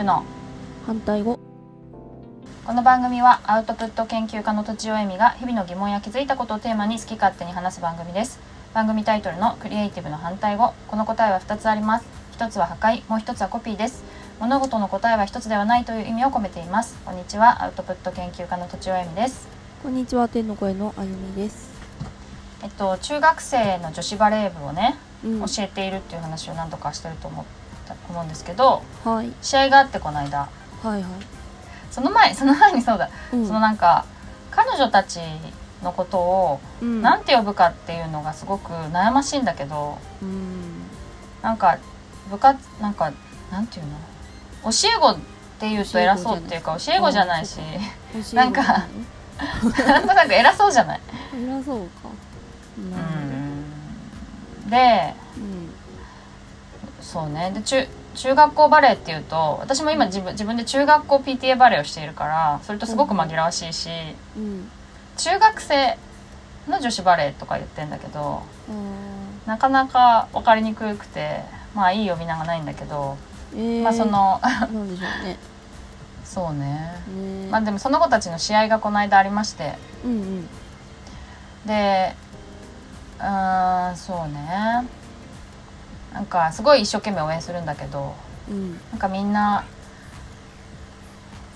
ブの。反対語。この番組はアウトプット研究家のとちおえみが日々の疑問や気づいたことをテーマに好き勝手に話す番組です。番組タイトルのクリエイティブの反対語。この答えは2つあります。1つは破壊。もう1つはコピーです。物事の答えは1つではないという意味を込めています。こんにちは。アウトプット研究家のとちおえみです。こんにちは天の声のあゆみです、えっと中学生の女子バレー部をねうん、教えているっていう話を何度かしてると思った思うんですけどはい。試合があってこの間。はいはい、その前その前にそうだ。うん、そのなんか彼女たちのことをうん。なんて呼ぶかっていうのがすごく悩ましいんだけどうん。なんか部活なんかなんていうの？教え子っていうと偉そうっていうか教え子じゃないしなんかなんとなく偉そうじゃない？偉そうか。うん。でどうんそうね。で中中学校バレーっていうと私も今自分自分で中学校 PTA バレーをしているからそれとすごく紛らわしいしうん。中学生の女子バレーとか言ってんだけどあなかなか分かりにくくてまあいい呼び名がないんだけど、ーえー、まあそのなんでしょうね。そうね。ねまあでもその子たちの試合がこの間ありまして。うんうん。でうーんそうねなんかすごい一生懸命応援するんだけどうん。なんかみんな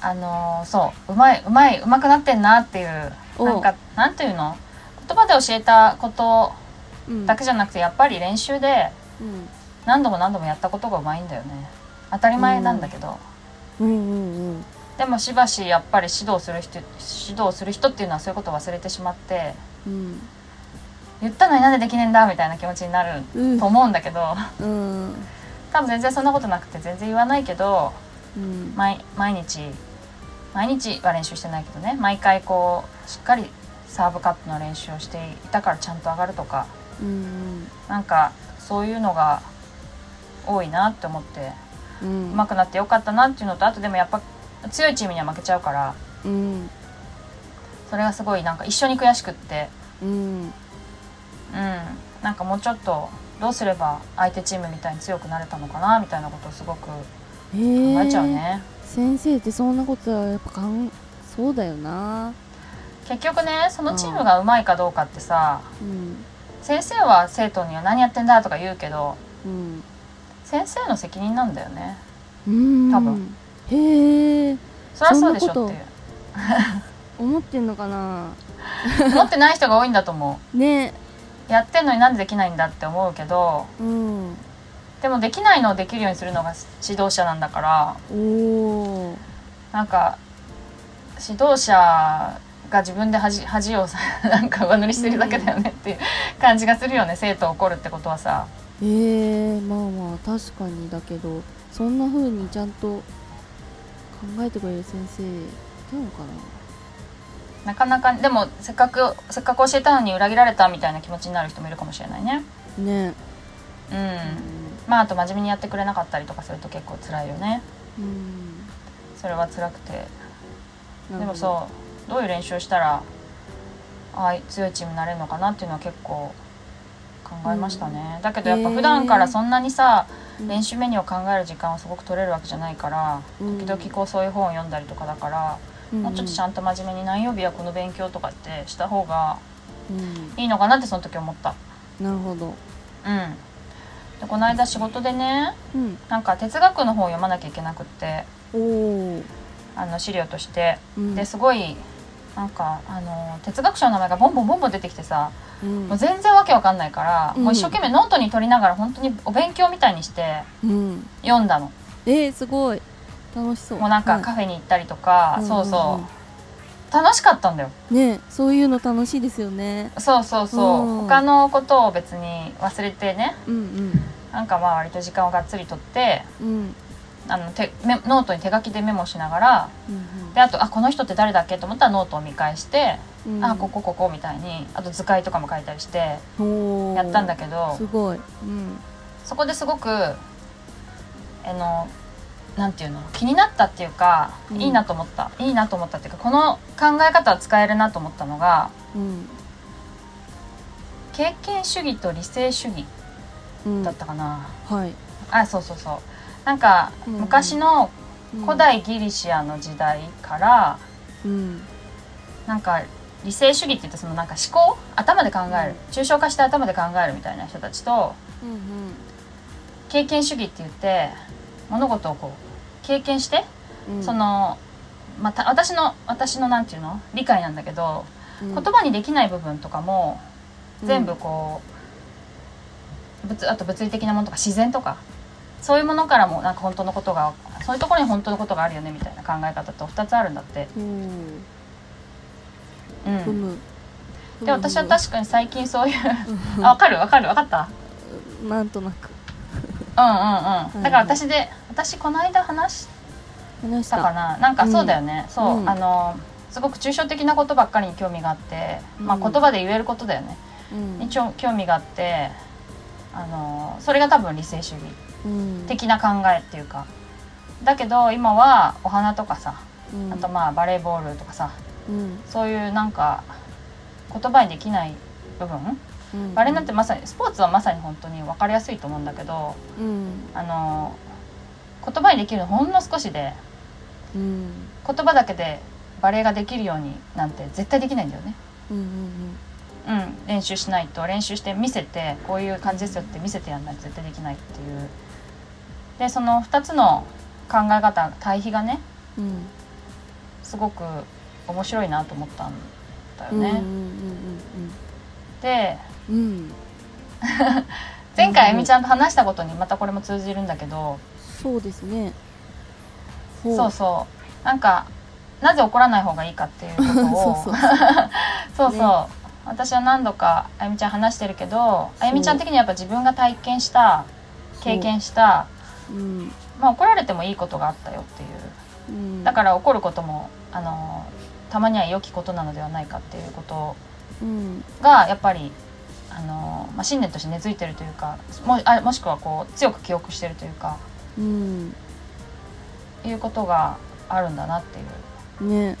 あのーそううまいうまいうまくなってんなっていうお。なんかなんていうの？言葉で教えたことうん。だけじゃなくてやっぱり練習でうん。何度も何度もやったことがうまいんだよね。当たり前なんだけど、うん。うんうんでもしばしやっぱり指導する人指導する人っていうのはそういうことを忘れてしまってうん言ったのになんでできねえんだみたいな気持ちになるうん。と思うんだけどうん。多分全然そんなことなくて全然言わないけどうん。毎毎日毎日は練習してないけどね。毎回こうしっかりサーブカットの練習をしていたからちゃんと上がるとかうん。なんかそういうのが多いなって思ってうん。上手くなってよかったなっていうのとあとでもやっぱ強いチームには負けちゃうからうん。それがすごいなんか一緒に悔しくってうんうん。なんかもうちょっとどうすれば相手チームみたいに強くなれたのかなみたいなことをすごく考えちゃうね。先生ってそんなことはやっぱかんそうだよな。結局ねそのチームがうまいかどうかってさうん。先生は生徒には何やってんだとか言うけどうん。先生の責任なんだよね。うん。多分。へえそりゃそうでしょっていう。思ってんのかな。思ってない人が多いんだと思ね。うやってんのになんでできないんだって思うけどうん。でもできないのをできるようにするのが指導者なんだからおおなんか指導者が自分で恥恥をさ なんか上塗りしてるだけだよねっていう感じがするよね生徒を怒るってことはさ。えー、まあまあ確かにだけどそんな風にちゃんと考えてくれる先生いたのかな？かなかでもせっかくせっかく教えたのに裏切られたみたいな気持ちになる人もいるかもしれないね。なね。うん。まああと真面目にやってくれなかったりとかすると結構辛いよね。うん。それは辛くて。うんでもそうどういう練習をしたらああ強いチームになれるのかなっていうのは結構考えましたね、だけどやっぱ普段からそんなにさ、うん。練習メニューを考える時間をすごく取れるわけじゃないから、うん。時々こうそういう本を読んだりとかだから、うんもうちょっとちゃんと真面目に何曜日はこの勉強とかってした方がうん。いいのかなってその時思った。なるほど。うん。でこの間仕事でねうん。なんか哲学の本を読まなきゃいけなくってあの資料として。うん。ですごいなんかあの哲学者の名前がボンボンボンボン出てきてさうん。もう全然わけわかんないから、うん。もう一生懸命ノートに取りながら本当にお勉強みたいにしてうん。読んだの。えー、すごい楽しそう。もうなんかはカフェに行ったりとか、いそうそう、んん楽しかったんだよ。うんねそういうの楽しいですよね。そうそうそう、うん。他のことを別に忘れてね。うんなんかまあ割と時間をがっつりとってうん。うんあの手、ノートに手書きでメモしながらうんであとあこの人って誰だっけと思ったらノートを見返して、うん。あここここみたいにあと図解とかも書いたりしてやったんだけど。すごい。うん。そこですごくあのなんていうの気になったっていうか、うん。いいなと思った。いいなと思ったっていうかこの考え方は使えるなと思ったのがうん。経験主義と理性主義うん。だったかな、はい。あそうそうそう。なんかうん昔のうん。古代ギリシアの時代からうん。なんか理性主義って言ってそのなんか思考頭で考える抽象化して頭で考えるみたいな人たちとうん。経験主義って言って物事をこう経験して、うん。そのまた私の私のなんていうの？理解なんだけど、うん。言葉にできない部分とかも全部こう、物あと物理的なものとか自然とかそういうものからもなんか本当のことがそういうところに本当のことがあるよねみたいな考え方と2つあるんだって。うん。で私は確かに最近そういううん。あ分かる分かる分かった？なんとなく。うんうん。うん。だから私で私この間話したかな？なんかそうだよね、そう、うん。あのすごく抽象的なことばっかりに興味があって、まあ、うん言葉で言えることだよね、うん。にちょ興味があってあのそれが多分理性主義うん。的な考えっていうか。だけど今はお花とかさうん。あとまあバレーボールとかさうん。そういうなんか言葉にできない部分？うん。バレーなんてまさにスポーツはまさに本当に分かりやすいと思うんだけどうん。あの言葉にできるのほんの少しでうん。言葉だけでバレエができるようになんて絶対できないんだよね。うんうんうん、練習しないと練習して見せてこういう感じですよって見せてやんないと絶対できないっていう。でその2つの考え方対比がねうん。すごく面白いなと思ったんだよね。でうん。前回あゆみちゃんと話したことにまたこれも通じるんだけどそうですね。ほそう。そう。なんかなぜ怒らない方がいいかっていうことを。そうそう。そうそう。ね。私は何度かあゆみちゃん話してるけどあゆみちゃん的にはやっぱ自分が体験した経験したうん。まあ怒られてもいいことがあったよっていう。うん。だから怒ることもあのたまには良きことなのではないかっていうこと。うん。がやっぱりあの、まあ、信念として根付いてるというかもあもしくはこう強く記憶してるというかうん。いうことがあるんだなっていう。ね。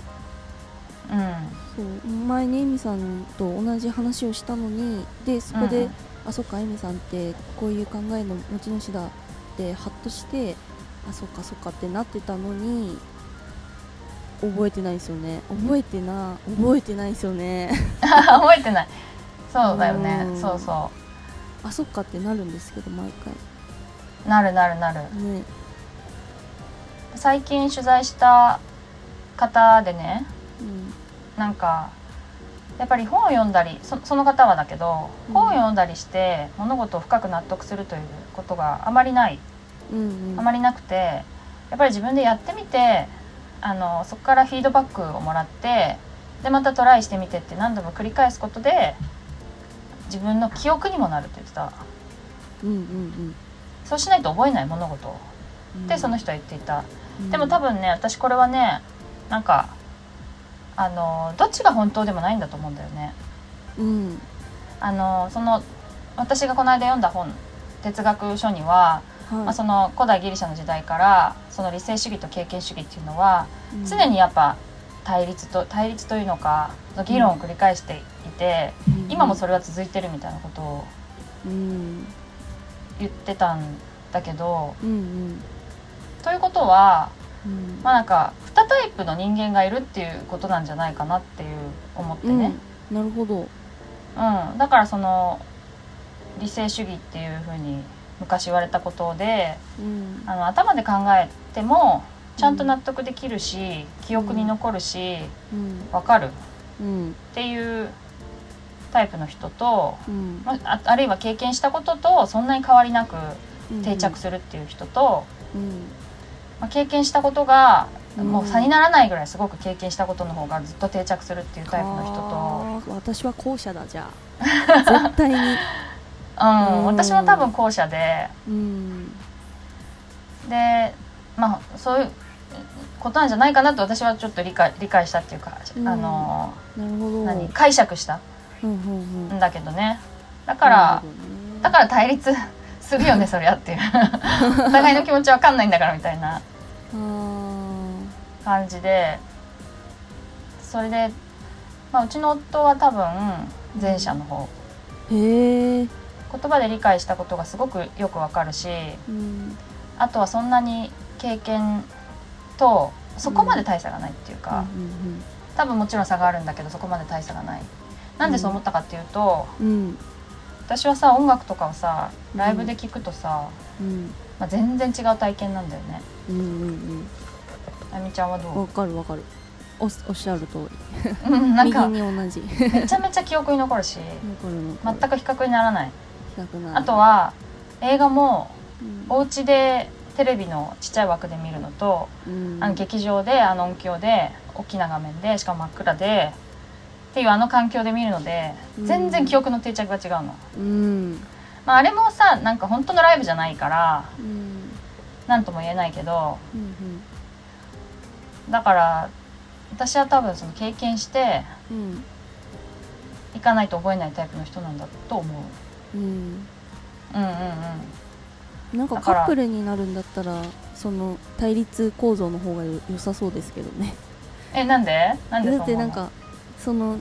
うん。そう。前にエミさんと同じ話をしたのにでそこで、うん。あそっかエミさんってこういう考えの持ち主だってハッとしてあそっかそっかってなってたのに覚えてないですよね。覚えてな覚えてないですよね。覚えてない。そうだよね。うん。そうそあそっかってなるんですけど毎回。うなるなるなる。ね最近取材した方でねうん。なんかやっぱり本を読んだりそその方はだけどうん。本を読んだりして物事を深く納得するということがあまりない。うんうん。あまりなくてやっぱり自分でやってみてあのそこからフィードバックをもらってでまたトライしてみてって何度も繰り返すことで自分の記憶にもなるって言ってた。うんうんそうしないと覚えない物事。をうん。ってその人は言っていた。うん。でも多分ね私これはねなんかあのどっちが本当でもないんだと思うんだよね。うん。あのその私がこの間読んだ本哲学書には、はい。まあ、その古代ギリシャの時代からその理性主義と経験主義っていうのはうん。常にやっぱ対立と対立というのか議論を繰り返していて、今もそれは続いてるみたいなことをうん言ってたんだけどうんうん。ということはうん。まあなんか2タイプの人間がいるっていうことなんじゃないかなっていう思ってね、うん。なるほど。うん。だからその理性主義っていうふうに昔言われたことでうん。あの頭で考えてもちゃんと納得できるし、記憶に残るしうん。分かる。っうん。ていうタイプの人と、うん。まああるいは経験したこととそんなに変わりなくうん定着するっていう人と、うん。まあ、経験したことがうん。もう差にならないぐらいすごく経験したことの方がずっと定着するっていうタイプの人と、私は後者だじゃあ。絶対に。うんうん。私も多分後者で。うん。でまあそういうことなんじゃないかなと私はちょっと理解理解したっていうか、うん。あの何解釈した。うんだけどね。だから、だから対立するよねそりゃっていう。お互いの気持ちわかんないんだからみたいな。感じで。それで、まあ、うちの夫は多分前者の方。ーへえ言葉で理解したことがすごくよくわかるしうん。あとはそんなに経験とそこまで大差がないっていうか、うん。多分もちろん差があるんだけどそこまで大差がないなんでそう思ったかっていうと、うん。うん。私はさ音楽とかをさライブで聴くとさ、うん。まあ、全然違う体験なんだよね。うんうんあみちゃんはどう？んわうかるわかる。おっおっしゃる通り。うんなんか右に同じ。めちゃめちゃ記憶に残るし全く比較にならない。あとは映画もうん。お家でテレビのちっちゃい枠で見るのと、うん。あの劇場であの音響で大きな画面でしかも真っ暗でっていうあの環境で見るのでうん。全然記憶の定着が違うの、うん。まあ、あれもさなんか本当のライブじゃないからうん。何とも言えないけどうんだから私は多分その経験してうん。行かないと覚えないタイプの人なんだと思う。うん。うんうんうん。なんかカップルになるんだったらその対立構造の方がよ良さそうですけどね。えなんで？なんでだってなんかその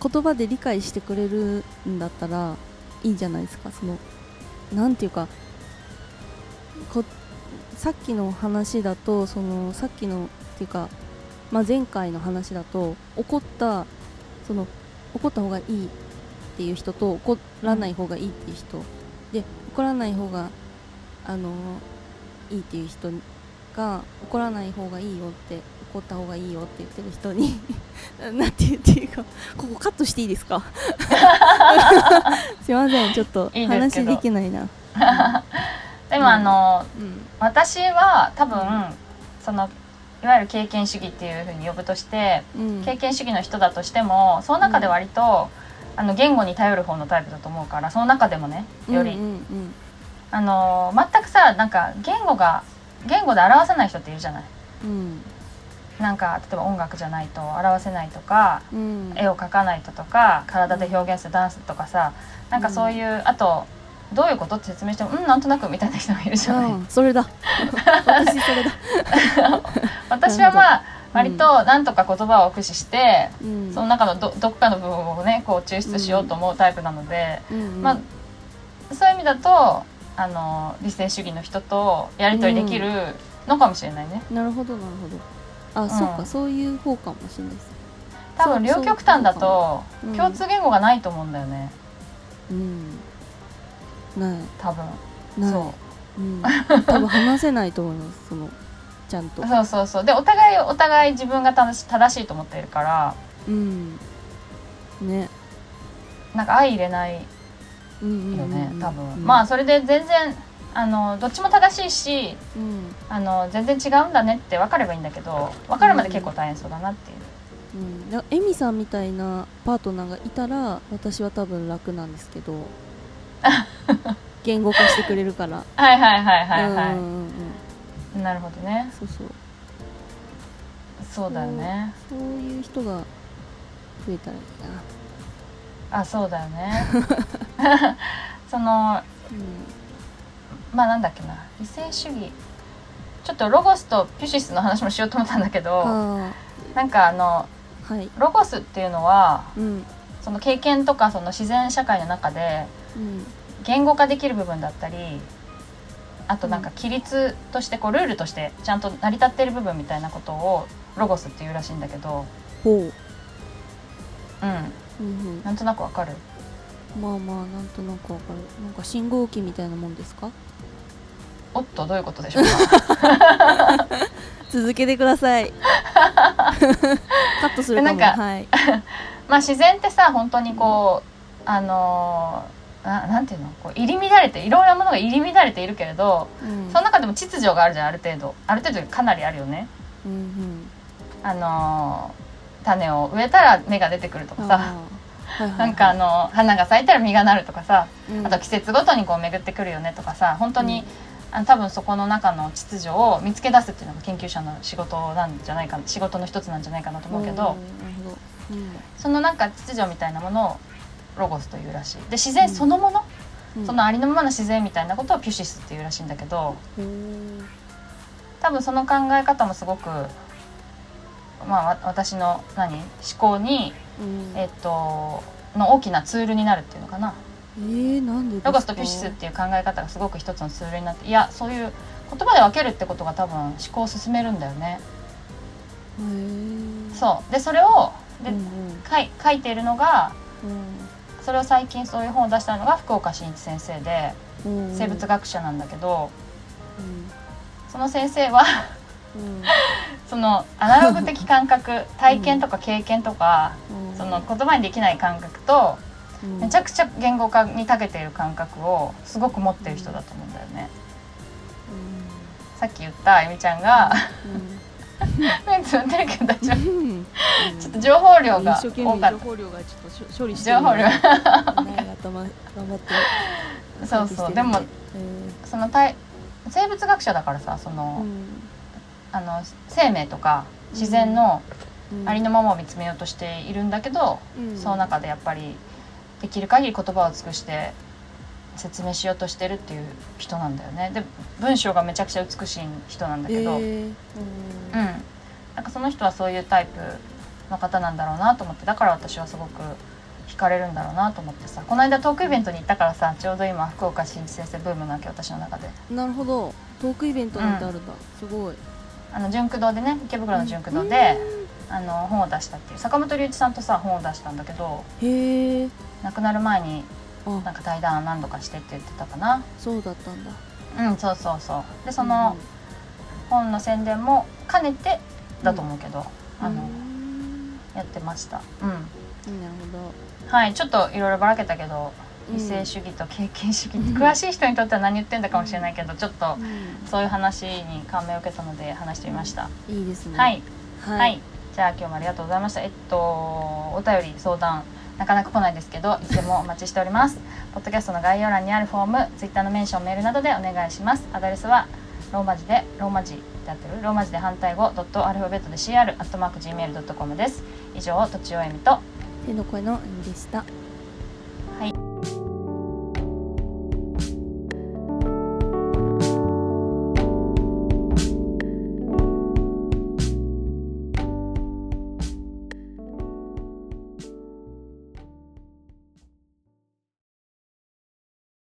言葉で理解してくれるんだったらいいじゃないですか。そのなんていうかこさっきの話だとそのさっきのっていうか、まあ、前回の話だと怒ったその怒った方がいいっていう人と怒らない方がいいっていう人、で怒らない方があのいいっていう人が怒らない方がいいよって怒った方がいいよって言ってる人に なんて言っていいか。ここカットしていいですか？すいませんちょっと話できないな。でもあの、うん。私は多分そのいわゆる経験主義っていうふうに呼ぶとしてうん。経験主義の人だとしてもその中で割と、あの言語に頼る方のタイプだと思うからその中でもねより、うんうん。あの全くさなんか言語が言語で表せない人っているじゃない。うんなんか例えば音楽じゃないと表せないとかうん。絵を描かないととか体で表現するダンスとかさなんかそういう、あとどういうことって説明してもうんなんとなくみたいな人もいるじゃない。それだ。私それだ、私はまあ割となんとか言葉を駆使して、うん、その中のどどっかの部分をねこう抽出しようと思うタイプなので、うんうん。まあそういう意味だとあの理性主義の人とやり取りできるのかもしれないね。なるほどなるほどあ、うん。そうかそういう方かもしれないです多分両極端だと共通言語がないと思うんだよね。うん。ない。多分。そう。うん、多分話せないと思いますそのちゃんと。そうそうそう。でお互いお互い自分が正し正しいと思っているから。うん。ね。なんか相入れないうんうんうんよね、うん。多分、うんまあそれで全然あのどっちも正しいしうん。あの全然違うんだねって分かればいいんだけど分かるまで結構大変そうだなっていう、うん、だエミさんみたいなパートナーがいたら私は多分楽なんですけど 言語化してくれるから。はいはいはいはいはうんうんうん。い、なるほどね。そうそう。そうだよね。そういう人が増えたらいいな。あそうだよね。そのまあなんだっけな理性主義。ちょっとロゴスとピュシスの話もしようと思ったんだけうん、どあなんかあのあはい。ロゴスっていうのはうん。その経験とかその自然社会の中でうん。言語化できる部分だったりあとなんか規律としてこうルールとしてちゃんと成り立っている部分みたいなことをロゴスっていうらしいんだけど。ほう、うん。うんなんとなくわかる。うん、まあまあなんとなくわかる。なんか信号機みたいなもんですか？おっとどういうことでしょうか？続けてください。カットするかも。なんかはい。まあ自然ってさ本当にこうあのーななんていうの？こう入り乱れていろんなものが入り乱れているけれどうん。その中でも秩序があるじゃんある程度。ある程度かなりあるよね。うんうん。あのー種を植えたら芽が出てくるとかさなんかあの花が咲いたら実がなるとかさうん。あと季節ごとにこう巡ってくるよねとかさ本当に、あの多分そこの中の秩序を見つけ出すっていうのが研究者の仕事なんじゃないか仕事の一つなんじゃないかなと思うけど、んなるほど。そのなんか秩序みたいなものをロゴスというらしい。で自然そのもの、うん。そのありのままの自然みたいなことをピュシスっていうらしいんだけど多分その考え方もすごくまあわ私の何思考に、うんえっとの大きなツールになるっていうのかな。えー、なんでですか？ロゴスとピュシスっていう考え方がすごく一つのツールになっていやそういう言葉で分けるってことが多分思考を進めるんだよね。そう。でそれをで、うんうん。書い書いているのがうん。それを最近そういう本を出したのが福岡伸一先生でうん生物学者なんだけどうん。その先生はうんそのアナログ的感覚体験とか経験とかうん。その言葉にできない感覚とうん。めちゃくちゃ言語化に長けている感覚をすごく持ってる人だと思うんだよね。さっき言ったあゆみちゃんが目つぶってるけど大丈夫。うん。うんちょっと情報量が多かっ情報量がちょっと処理して情報量。そうそう。でもその体生物学者だからさそーの,、うんあの生命とか自然のうん。ありのままを見つめようとしているんだけど、うん。その中でやっぱりできる限り言葉を尽くして説明しようとしてるっていう人なんだよね。で文章がめちゃくちゃ美しい人なんだけど、へー。うん。なんかその人はそういうタイプの方なんだろうなと思ってだから私はすごく惹かれるんだろうなと思ってさこの間トークイベントに行ったからさちょうど今福岡伸一先生ブームなわけ私の中で。うんなるほど。トークイベントなんてあるんだ。すごいあの純駆堂でね池袋の純駆堂で、あの本を出したっていう坂本龍一さんとさ本を出したんだけどへえ。亡くなる前にあ。なんか対談何度かしてって言ってたかな。そうだったんだ。うんそうそうそう。でその本の宣伝も兼ねてだと思うけど、うん。あのうんやってました。うん。なるほはいちょっといろいろばらけたけどど理性主義と経験主義、詳しい人にとっては何言ってんだかもしれないけどちょっとうん。そういう話に感銘を受けたので話してみました、いいですね。はい、ははい、じゃあ今日もありがとうございました。えっとお便り相談なかなか来ないですけどいつでもお待ちしております。ポッドキャストの概要欄にあるフォームツイッターのメンションメールなどでお願いします。アドレスはローマ字でローマ字でやってるローマ字で反対語ドットアルファベットで CR アットマーク Gmail.com です。以上とちおえみと天の声のえみでした。はい